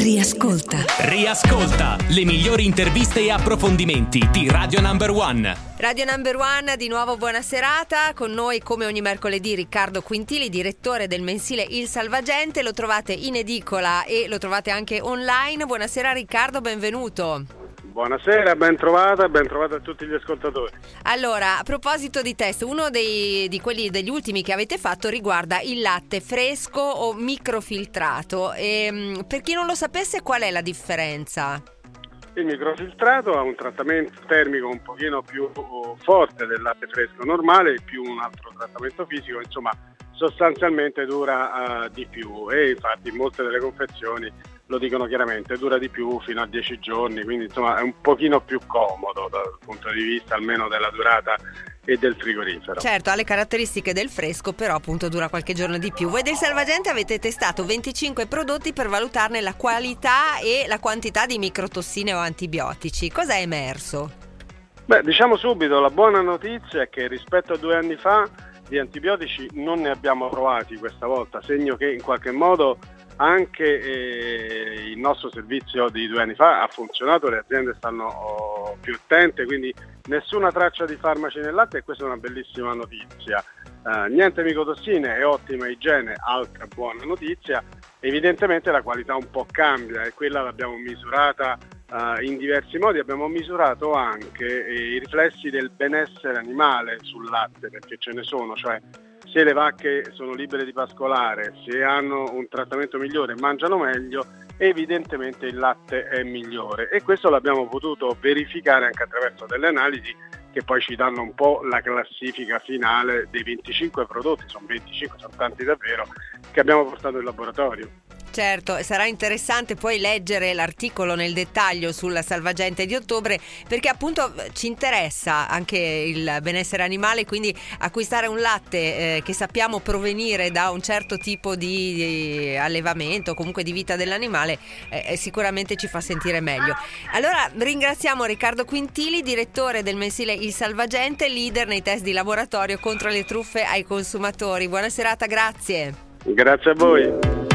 Riascolta. Riascolta le migliori interviste e approfondimenti di Radio Number One. Radio Number One, di nuovo buona serata. Con noi, come ogni mercoledì, Riccardo Quintili, direttore del mensile Il Salvagente. Lo trovate in edicola e lo trovate anche online. Buonasera Riccardo, benvenuto. Buonasera, ben trovata, ben trovata a tutti gli ascoltatori. Allora, a proposito di test, uno dei, di quelli degli ultimi che avete fatto riguarda il latte fresco o microfiltrato. E, ehm, per chi non lo sapesse, qual è la differenza? Il microfiltrato ha un trattamento termico un pochino più forte del latte fresco normale, più un altro trattamento fisico, insomma sostanzialmente dura uh, di più e infatti molte delle confezioni lo dicono chiaramente, dura di più fino a 10 giorni, quindi insomma è un pochino più comodo dal punto di vista almeno della durata e del frigorifero. Certo, ha le caratteristiche del fresco, però appunto dura qualche giorno di più. Voi del Salvagente avete testato 25 prodotti per valutarne la qualità e la quantità di microtossine o antibiotici. Cosa è emerso? Beh, diciamo subito, la buona notizia è che rispetto a due anni fa di antibiotici non ne abbiamo provati questa volta, segno che in qualche modo anche eh, il nostro servizio di due anni fa ha funzionato, le aziende stanno oh, più attente, quindi nessuna traccia di farmaci nel latte e questa è una bellissima notizia. Eh, niente micotossine e ottima igiene, altra buona notizia. Evidentemente la qualità un po' cambia e quella l'abbiamo misurata uh, in diversi modi. Abbiamo misurato anche i riflessi del benessere animale sul latte, perché ce ne sono, cioè se le vacche sono libere di pascolare, se hanno un trattamento migliore, mangiano meglio, evidentemente il latte è migliore e questo l'abbiamo potuto verificare anche attraverso delle analisi che poi ci danno un po' la classifica finale dei 25 prodotti, sono 25, sono tanti davvero, che abbiamo portato in laboratorio. Certo, sarà interessante poi leggere l'articolo nel dettaglio sulla salvagente di ottobre perché appunto ci interessa anche il benessere animale, quindi acquistare un latte eh, che sappiamo provenire da un certo tipo di, allevamento, comunque di vita dell'animale, eh, sicuramente ci fa sentire meglio. Allora ringraziamo Riccardo Quintili, direttore del mensile Il Salvagente, leader nei test di laboratorio contro le truffe ai consumatori. Buona serata, grazie. Grazie a voi.